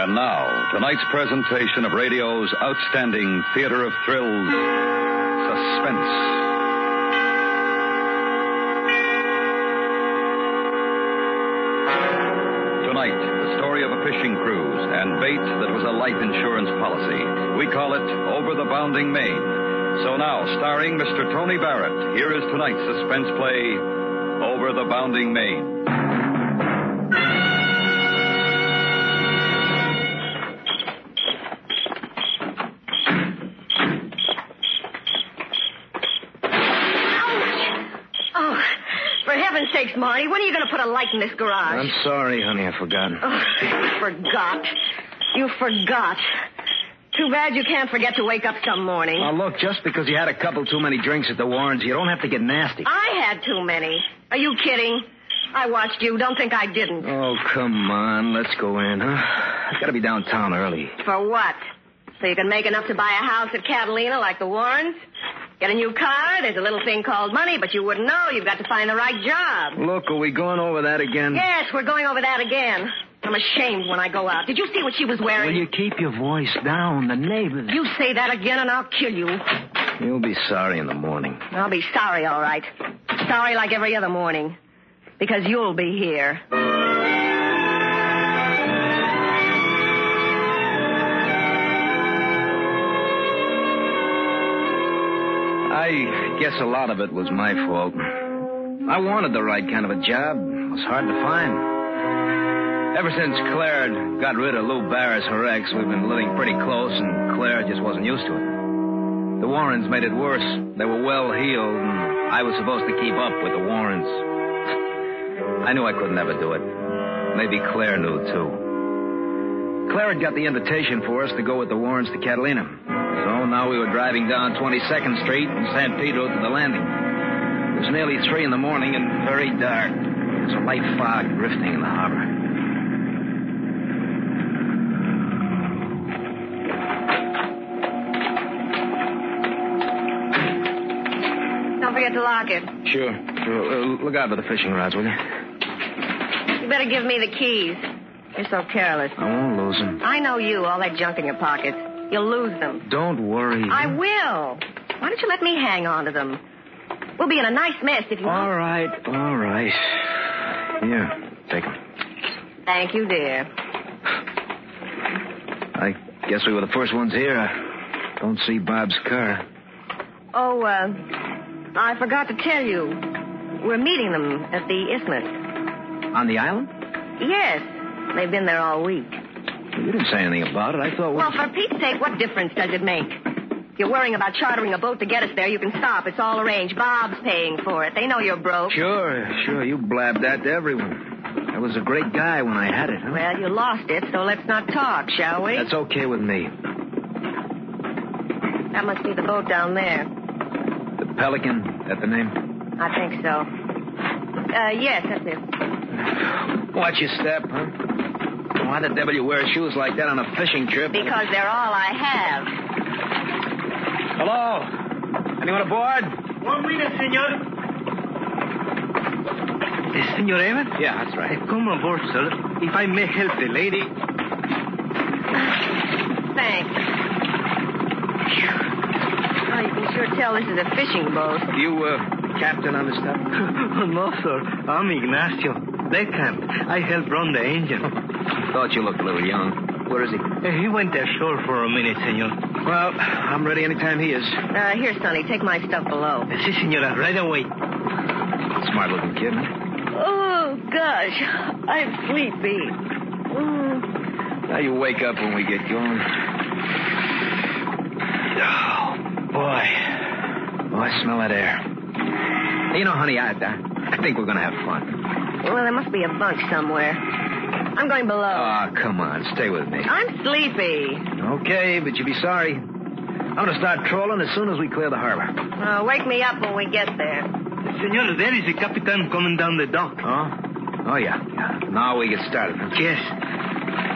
And now, tonight's presentation of radio's outstanding theater of thrills, Suspense. Tonight, the story of a fishing cruise and bait that was a life insurance policy. We call it Over the Bounding Main. So now, starring Mr. Tony Barrett, here is tonight's suspense play, Over the Bounding Main. Put a light in this garage? I'm sorry, honey. I forgot. Oh, you forgot. You forgot. Too bad you can't forget to wake up some morning. Now, look, just because you had a couple too many drinks at the Warrens, you don't have to get nasty. I had too many. Are you kidding? I watched you. Don't think I didn't. Oh, come on. Let's go in, huh? I've gotta be downtown early. For what? So you can make enough to buy a house at Catalina like the Warrens? Get a new car? There's a little thing called money, but you wouldn't know. You've got to find the right job. Look, are we going over that again? Yes, we're going over that again. I'm ashamed when I go out. Did you see what she was wearing? Will you keep your voice down? The neighbors. You say that again and I'll kill you. You'll be sorry in the morning. I'll be sorry, all right. Sorry like every other morning. Because you'll be here. I guess a lot of it was my fault. I wanted the right kind of a job. It was hard to find. Ever since Claire got rid of Lou Barris, her ex, we've been living pretty close, and Claire just wasn't used to it. The Warrens made it worse. They were well heeled, and I was supposed to keep up with the Warrens. I knew I could never do it. Maybe Claire knew, too. Claire had got the invitation for us to go with the Warrens to Catalina. So now we were driving down 22nd Street and San Pedro to the landing. It was nearly three in the morning and very dark. There was a light fog drifting in the harbor. Don't forget to lock it. Sure, sure. Uh, look out for the fishing rods, will you? You better give me the keys. You're so careless. I won't lose them. I know you, all that junk in your pockets. You'll lose them. Don't worry. I will. Why don't you let me hang on to them? We'll be in a nice mess if you All right, all right. Here, take them. Thank you, dear. I guess we were the first ones here. I don't see Bob's car. Oh, uh, I forgot to tell you. We're meeting them at the Isthmus. On the island? Yes. They've been there all week. You didn't say anything about it. I thought. Well, for Pete's sake, what difference does it make? If you're worrying about chartering a boat to get us there, you can stop. It's all arranged. Bob's paying for it. They know you're broke. Sure, sure. You blabbed that to everyone. I was a great guy when I had it, huh? Well, you lost it, so let's not talk, shall we? That's okay with me. That must be the boat down there. The Pelican, that the name? I think so. Uh, yes, that's it. Watch your step, huh? Why the devil you wear shoes like that on a fishing trip? Because they're all I have. Hello? Anyone aboard? One minute, senor. Uh, Senor Evans? Yeah, that's right. Come aboard, sir. If I may help the lady. Thanks. Oh, you can sure tell this is a fishing boat. You, uh, captain on the stuff? no, sir. I'm Ignacio. Deckhand. I help run the engine. Thought you looked a little young. Where is he? He went ashore for a minute, senor. Well, I'm ready anytime he is. Uh, here, Sonny, take my stuff below. Si, senora. Right away. Smart looking kid, huh? Oh, gosh. I'm sleepy. Mm. Now you wake up when we get going. Oh, boy. Oh, I smell that air. You know, honey, I, I, I think we're going to have fun. Well, there must be a bunk somewhere. I'm going below. Oh, come on. Stay with me. I'm sleepy. Okay, but you'll be sorry. I'm going to start trolling as soon as we clear the harbor. Uh, wake me up when we get there. Senor, there is a captain coming down the dock. Oh? Oh, yeah. yeah. Now we get started. Yes.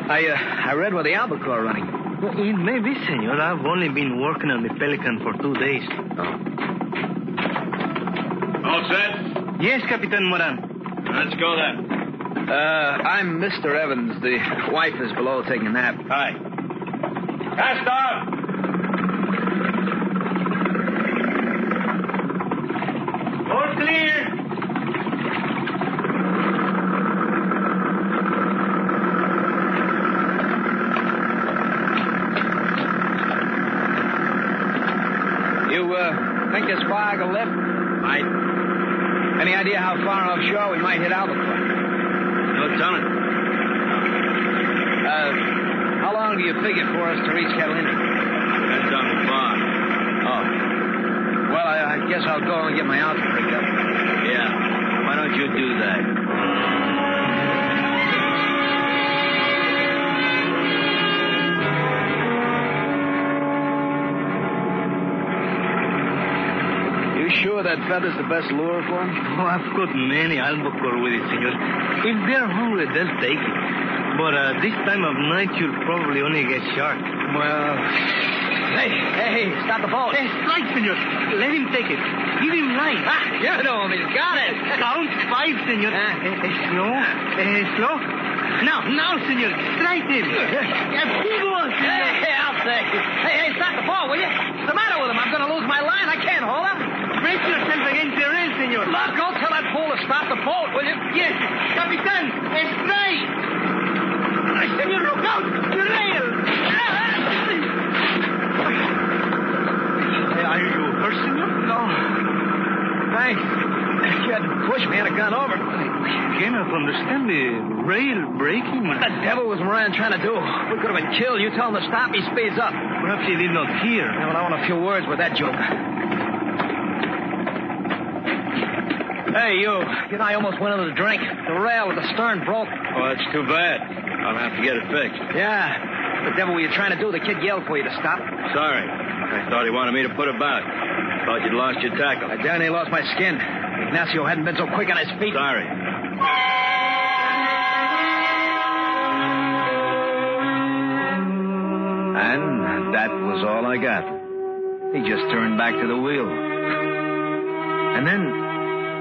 I, uh, I read where the Albacore are running. Well, it may be, senor. I've only been working on the Pelican for two days. Oh. All set? Yes, Capitan Moran. Let's go then. Uh, I'm Mr. Evans. The wife is below taking a nap. Hi. Cast off! All clear. You, uh, think this fog will lift? Might. Any idea how far offshore we might hit Albacore? No telling. Uh, how long do you figure for us to reach Catalina? Depends on the fog. Oh. Well, I, I guess I'll go and get my outfit rigged up. Yeah. Why don't you do that? You sure that feather's the best lure for him? Oh, I've got many albacore with it, senor. If they're hungry, they'll take it. But uh, this time of night, you'll probably only get shark. Well, hey, hey, stop the boat. Hey, right, senor. Let him take it. Give him light. Ah, you know he's Got it. Count five, senor. Ah. Eh, eh, slow. Eh, slow. Now, now, senor. Strike him. Yeah, big one, senor. Hey, I'll take it. Hey, hey, stop the boat, will you? What's the matter with him? I'm going to lose my line. I can't hold him. Brace yourself against the rail, senor. Look, go tell that fool to stop the boat, will you? Yes, You had to push me. I had a gun over. I cannot understand the rail breaking. What the devil was Moran trying to do? We could have been killed. You tell him to stop, he speeds up. Perhaps he did not hear. Yeah, well, I want a few words with that joker. Hey, you. You know, I almost went into the drink. The rail of the stern broke. Oh, that's too bad. I'll have to get it fixed. Yeah. What the devil were you trying to do? The kid yelled for you to stop. Sorry. I thought he wanted me to put about. Thought you'd lost your tackle. I down he lost my skin. Ignacio hadn't been so quick on his feet. Sorry. And that was all I got. He just turned back to the wheel. And then,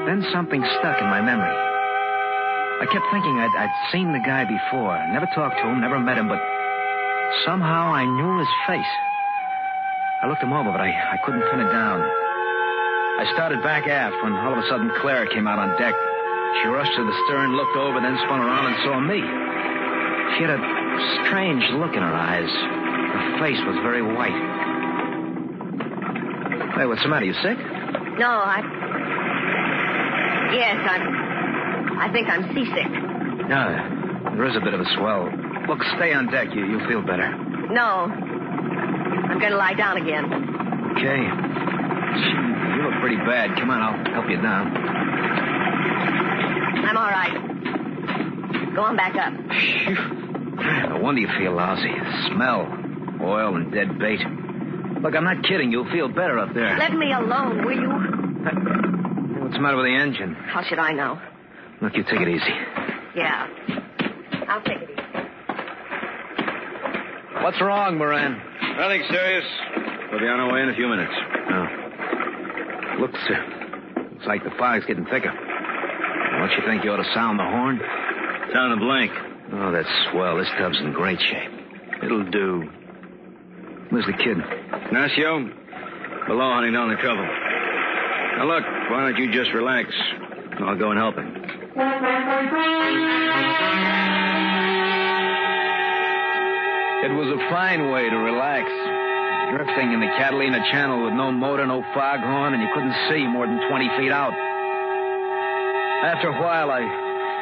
then something stuck in my memory. I kept thinking I'd, I'd seen the guy before. Never talked to him, never met him, but somehow I knew his face. I looked him over, but I, I couldn't pin it down. I started back aft when all of a sudden Claire came out on deck. She rushed to the stern, looked over, then spun around and saw me. She had a strange look in her eyes. Her face was very white. Hey, what's the matter? You sick? No, I. Yes, I'm. I think I'm seasick. No, there is a bit of a swell. Look, stay on deck. You, you'll feel better. No. I'm going to lie down again. Okay. You look pretty bad. Come on, I'll help you down. I'm all right. Go on back up. Phew. No wonder you feel lousy. Smell, oil, and dead bait. Look, I'm not kidding. You'll feel better up there. Let me alone, will you? What's the matter with the engine? How should I know? Look, you take it easy. Yeah. I'll take it easy. What's wrong, Moran? Nothing serious. We'll be on our way in a few minutes. Oh. Looks, uh, looks like the fog's getting thicker. Don't you think you ought to sound the horn? Sound the blank. Oh, that's swell. This tub's in great shape. It'll do. Where's the kid? Ignacio, below hunting down the trouble. Now look, why don't you just relax? I'll go and help him. It was a fine way to relax. Drifting in the Catalina Channel with no motor, no foghorn, and you couldn't see more than 20 feet out. After a while, I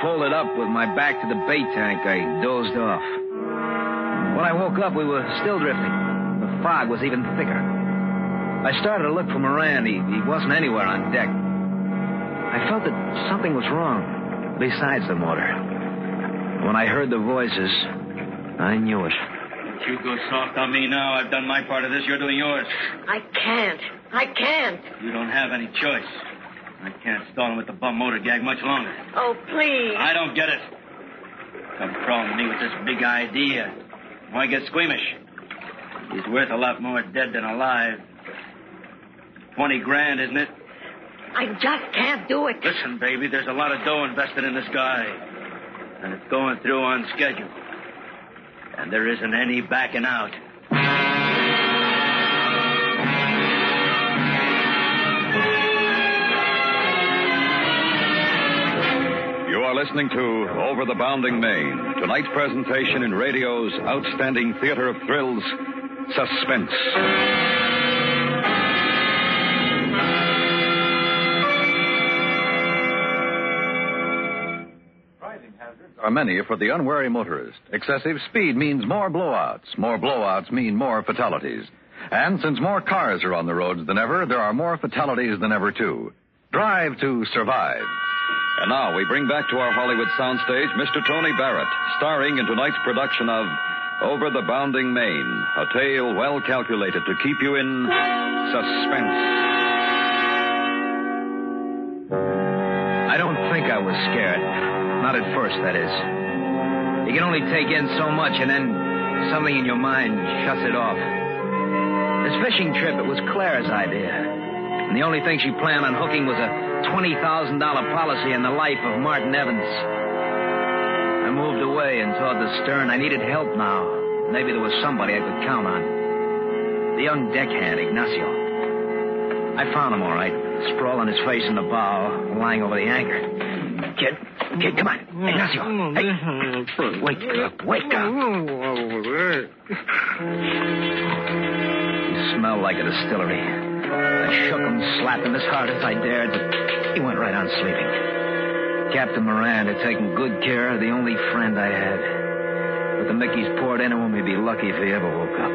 folded up with my back to the bait tank. I dozed off. When I woke up, we were still drifting. The fog was even thicker. I started to look for Moran. He, he wasn't anywhere on deck. I felt that something was wrong. besides the motor. When I heard the voices, I knew it. You go soft on me now. I've done my part of this. You're doing yours. I can't. I can't. You don't have any choice. I can't stall him with the bum motor gag much longer. Oh, please. I don't get it. Come crawling to me with this big idea. Why get squeamish? He's worth a lot more dead than alive. Twenty grand, isn't it? I just can't do it. Listen, baby, there's a lot of dough invested in this guy. And it's going through on schedule. And there isn't any backing out. You are listening to Over the Bounding Main, tonight's presentation in radio's outstanding theater of thrills, Suspense. Are many for the unwary motorist. Excessive speed means more blowouts. More blowouts mean more fatalities. And since more cars are on the roads than ever, there are more fatalities than ever, too. Drive to survive. And now we bring back to our Hollywood soundstage Mr. Tony Barrett, starring in tonight's production of Over the Bounding Main, a tale well calculated to keep you in suspense. I don't think I was scared. Not at first, that is. You can only take in so much, and then something in your mind shuts it off. This fishing trip, it was Claire's idea. And the only thing she planned on hooking was a $20,000 policy in the life of Martin Evans. I moved away and toward the stern. I needed help now. Maybe there was somebody I could count on. The young deckhand, Ignacio. I found him all right, sprawled on his face in the bow, lying over the anchor. Kid, kid, come on. Mm-hmm. Ignacio. Mm-hmm. Hey. Wake mm-hmm. up, wake up. He smelled like a distillery. I shook him, slapped him as hard as I dared, but he went right on sleeping. Captain Moran had taken good care of the only friend I had. With the Mickeys poured into him, he'd be lucky if he ever woke up.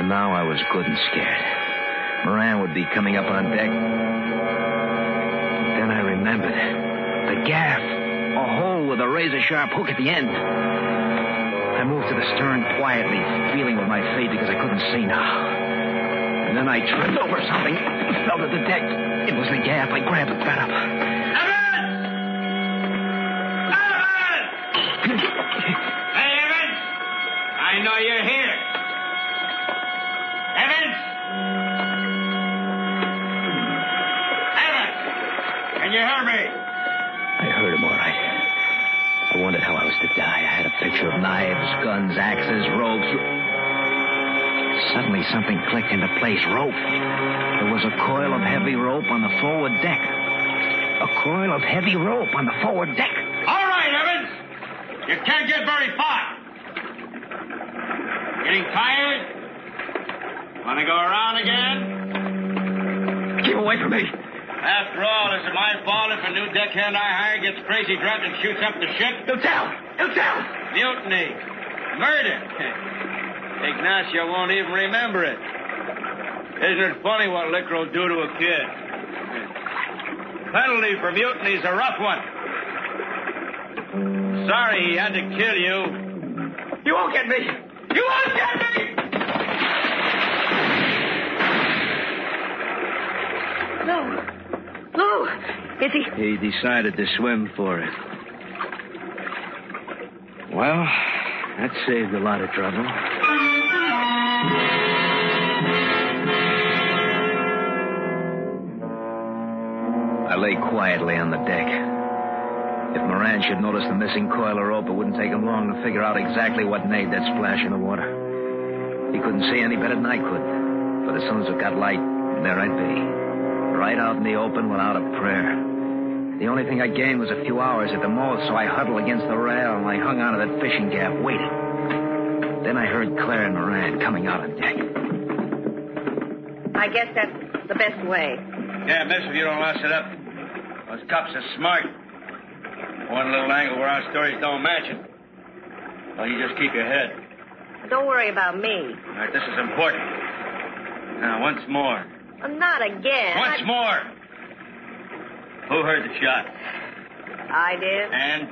And now I was good and scared. Moran would be coming up on deck. Then I remembered. The gaff. A hole with a razor sharp hook at the end. I moved to the stern quietly, feeling with my feet because I couldn't see now. And then I tripped over something, fell to the deck. It was the gaff. I grabbed it, got up. Guns, axes, ropes. Suddenly something clicked into place. Rope. There was a coil of heavy rope on the forward deck. A coil of heavy rope on the forward deck. All right, Evans. You can't get very far. Getting tired? Want to go around again? Keep away from me. After all, is it my fault if a new deckhand I hire gets crazy drunk and shoots up the ship? He'll tell. He'll tell. Mutiny. Murder. Ignacio won't even remember it. Isn't it funny what liquor will do to a kid? Penalty for mutiny is a rough one. Sorry he had to kill you. You won't get me. You won't get me. Lou. Lou. Is he? He decided to swim for it. Well, that saved a lot of trouble. I lay quietly on the deck. If Moran should notice the missing coil of rope, it wouldn't take him long to figure out exactly what made that splash in the water. He couldn't see any better than I could. But as soon as it got light, there I'd be. Right out in the open without a prayer. The only thing I gained was a few hours at the most, so I huddled against the rail and I hung onto that fishing gaff, waiting. Then I heard Claire and Moran coming out on deck. I guess that's the best way. Yeah, miss, if you don't lost it up. Those cops are smart. One little angle where our stories don't match it. Well, you just keep your head. Don't worry about me. All right, this is important. Now, once more. Uh, not again. Once I- more. Who heard the shot? I did. And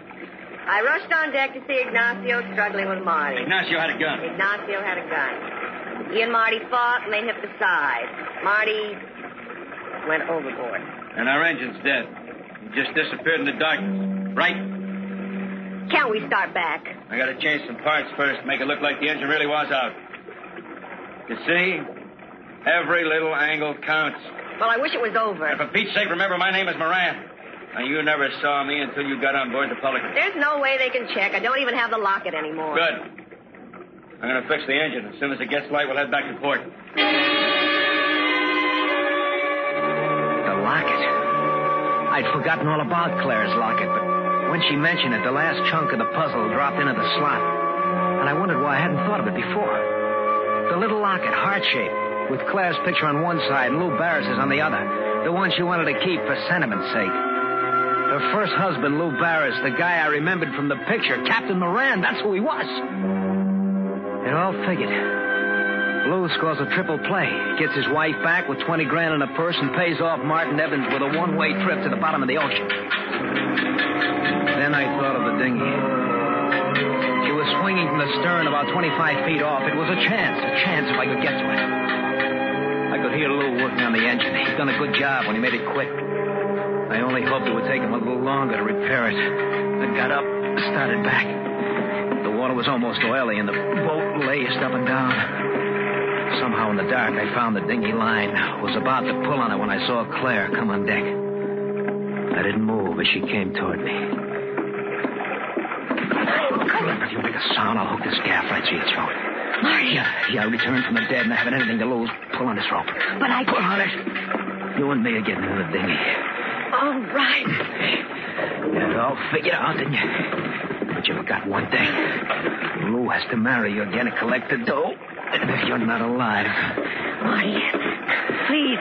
I rushed on deck to see Ignacio struggling with Marty. Ignacio had a gun. Ignacio had a gun. He and Marty fought, and they hit the side. Marty went overboard. And our engine's dead. He just disappeared in the darkness. Right? Can't we start back? I gotta change some parts first, make it look like the engine really was out. You see? Every little angle counts. Well, I wish it was over. And for Pete's sake, remember my name is Moran. And you never saw me until you got on board the Pelican. There's no way they can check. I don't even have the locket anymore. Good. I'm gonna fix the engine. As soon as it gets light, we'll head back to port. The locket. I'd forgotten all about Claire's locket, but when she mentioned it, the last chunk of the puzzle dropped into the slot. And I wondered why I hadn't thought of it before. The little locket, heart shaped, with Claire's picture on one side and Lou Barris's on the other. The one she wanted to keep for sentiment's sake. Her first husband, Lou Barris, the guy I remembered from the picture, Captain Moran, that's who he was. It all figured. Lou scores a triple play, gets his wife back with 20 grand in a purse, and pays off Martin Evans with a one-way trip to the bottom of the ocean. Then I thought of the dinghy. She was swinging from the stern about 25 feet off. It was a chance, a chance if I could get to it. I could hear Lou working on the engine. He'd done a good job when he made it quick. I only hoped it would take him a little longer to repair it. I got up, started back. The water was almost oily, and the boat laced up and down. Somehow in the dark, I found the dinghy line. Was about to pull on it when I saw Claire come on deck. I didn't move as she came toward me. If you make a sound, I'll hook this gaff right through your throat. Marty. Yeah, yeah, I returned from the dead and I haven't anything to lose. Pull on this rope. But I... Pull on it. You and me are getting into the dinghy. All right. You had it all figured out, didn't you? But you forgot one thing. Lou has to marry you again to collect the dough. And if you're not alive. Marty, please.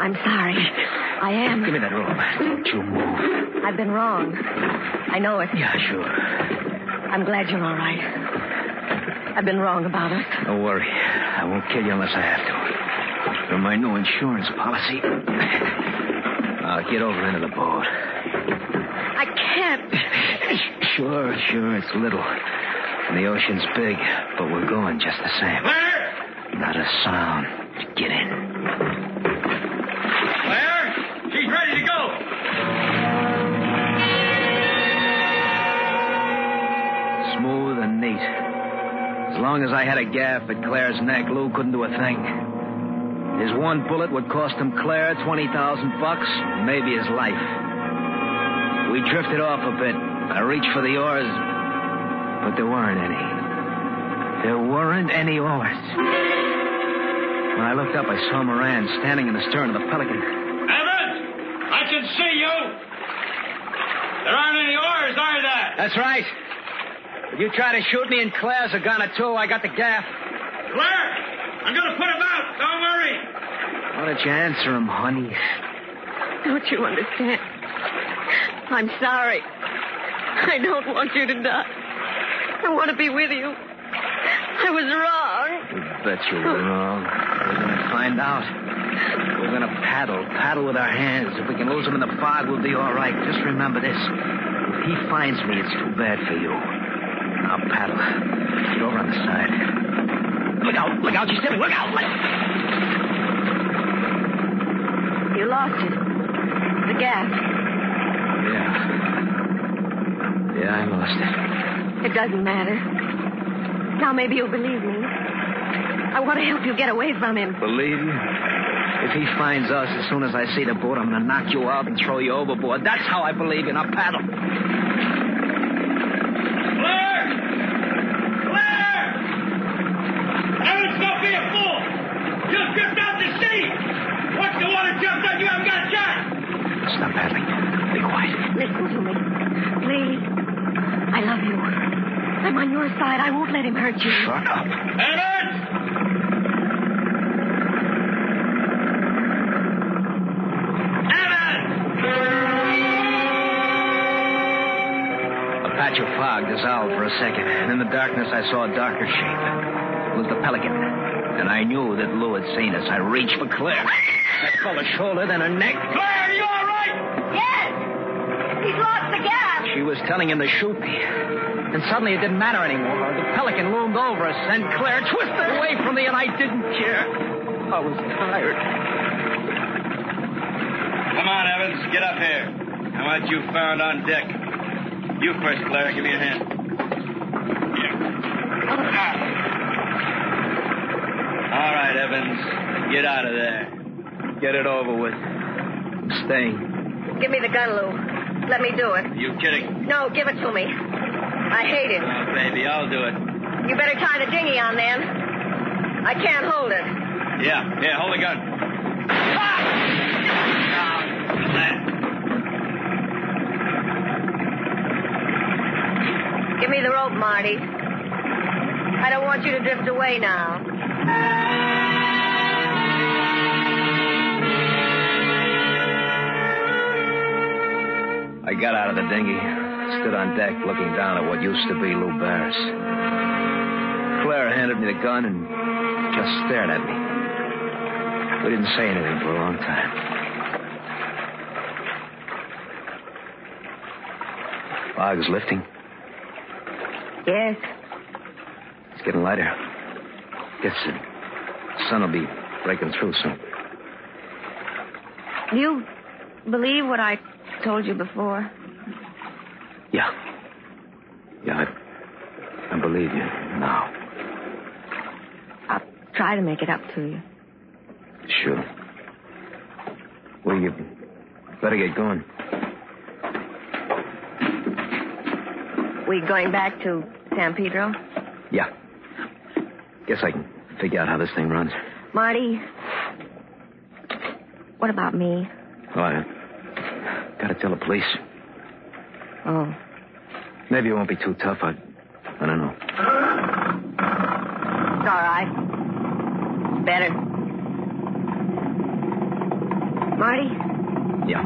I'm sorry. I am. Give me that rope. Don't you move. I've been wrong. I know it. Yeah, sure. I'm glad you're all right. I've been wrong about us. Don't worry. I won't kill you unless I have to. For my new insurance policy. I'll get over into the boat. I can't. Sure, sure, it's little. And the ocean's big, but we're going just the same. Claire! Not a sound. Long as I had a gaff at Claire's neck, Lou couldn't do a thing. His one bullet would cost him Claire twenty thousand bucks, maybe his life. We drifted off a bit. I reached for the oars, but there weren't any. There weren't any oars. When I looked up, I saw Moran standing in the stern of the Pelican. Evans! I can see you! There aren't any oars, are there? That's right. If you try to shoot me and Claire's a gun or two, I got the gaff. Claire! I'm gonna put him out. Don't worry. Why don't you answer him, honey? Don't you understand? I'm sorry. I don't want you to die. I want to be with you. I was wrong. You bet you were wrong. We're going to find out. We're going to paddle, paddle with our hands. If we can lose him in the fog, we'll be all right. Just remember this. If he finds me, it's too bad for you. Paddle. Get over on the side. Look out, look out, you're stepping. Look out. You lost it. The gaff. Yeah. Yeah, I lost it. It doesn't matter. Now maybe you'll believe me. I want to help you get away from him. Believe you? If he finds us as soon as I see the boat, I'm going to knock you out and throw you overboard. That's how I believe in Now paddle. Claire! Claire! Evans, don't be a fool! Just drift out to sea! Once the water jumps out, you haven't got a shot! Stop paddling. Be quiet. Listen to me. Please. I love you. I'm on your side. I won't let him hurt you. Shut up. Evans! A patch of fog dissolved for a second, and in the darkness I saw a darker shape. It was the pelican. And I knew that Lou had seen us. I reached for Claire. I felt her shoulder, then her neck. Claire, are you all right? Yes! He's lost the gaff. She was telling him to shoot me. And suddenly it didn't matter anymore. The pelican loomed over us, and Claire twisted away from me, and I didn't care. I was tired. Come on, Evans. Get up here. I want you found on deck. You first, Claire. Give me a hand. Here. All right, Evans. Get out of there. Get it over with. I'm. Give me the gun, Lou. Let me do it. You kidding? No, give it to me. I hate it. Oh, baby, I'll do it. You better tie the dinghy on then. I can't hold it. Yeah, yeah, hold the gun. Give me the rope, Marty. I don't want you to drift away now. Got out of the dinghy, stood on deck looking down at what used to be Lou Barris. Claire handed me the gun and just stared at me. We didn't say anything for a long time. Fog's lifting. Yes. It's getting lighter. Guess the sun will be breaking through soon. Do you believe what I told you before? Yeah. Yeah, I, I believe you now. I'll try to make it up to you. Sure. Well, you better get going. We going back to San Pedro? Yeah. Guess I can figure out how this thing runs. Marty, what about me? Oh, I gotta tell the police. Oh, Maybe it won't be too tough. I, I don't know. it's all right. Better. Marty, Yeah.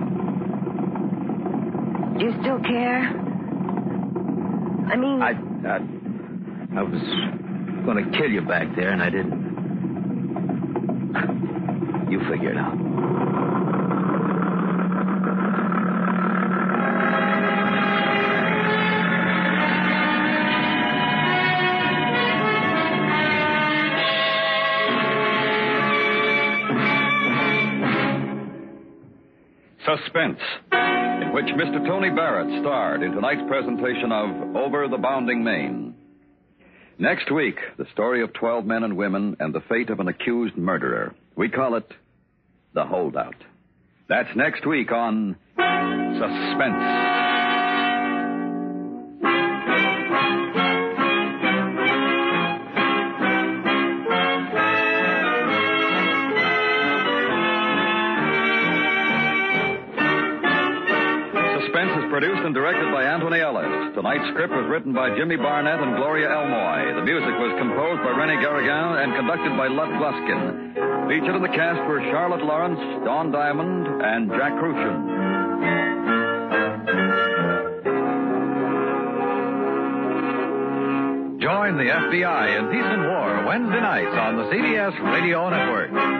do you still care? I mean, I, I, I was gonna kill you back there, and I didn't. You figure it out. Suspense, in which Mr. Tony Barrett starred in tonight's presentation of Over the Bounding Main. Next week, the story of 12 men and women and the fate of an accused murderer. We call it The Holdout. That's next week on Suspense. Suspense and directed by Anthony Ellis. Tonight's script was written by Jimmy Barnett and Gloria Elmore. The music was composed by Rene Garriguenc and conducted by Lud Gluskin. Featured in the cast were Charlotte Lawrence, Don Diamond, and Jack Kruschen. Join the FBI in Peace and War Wednesday nights on the CBS Radio Network.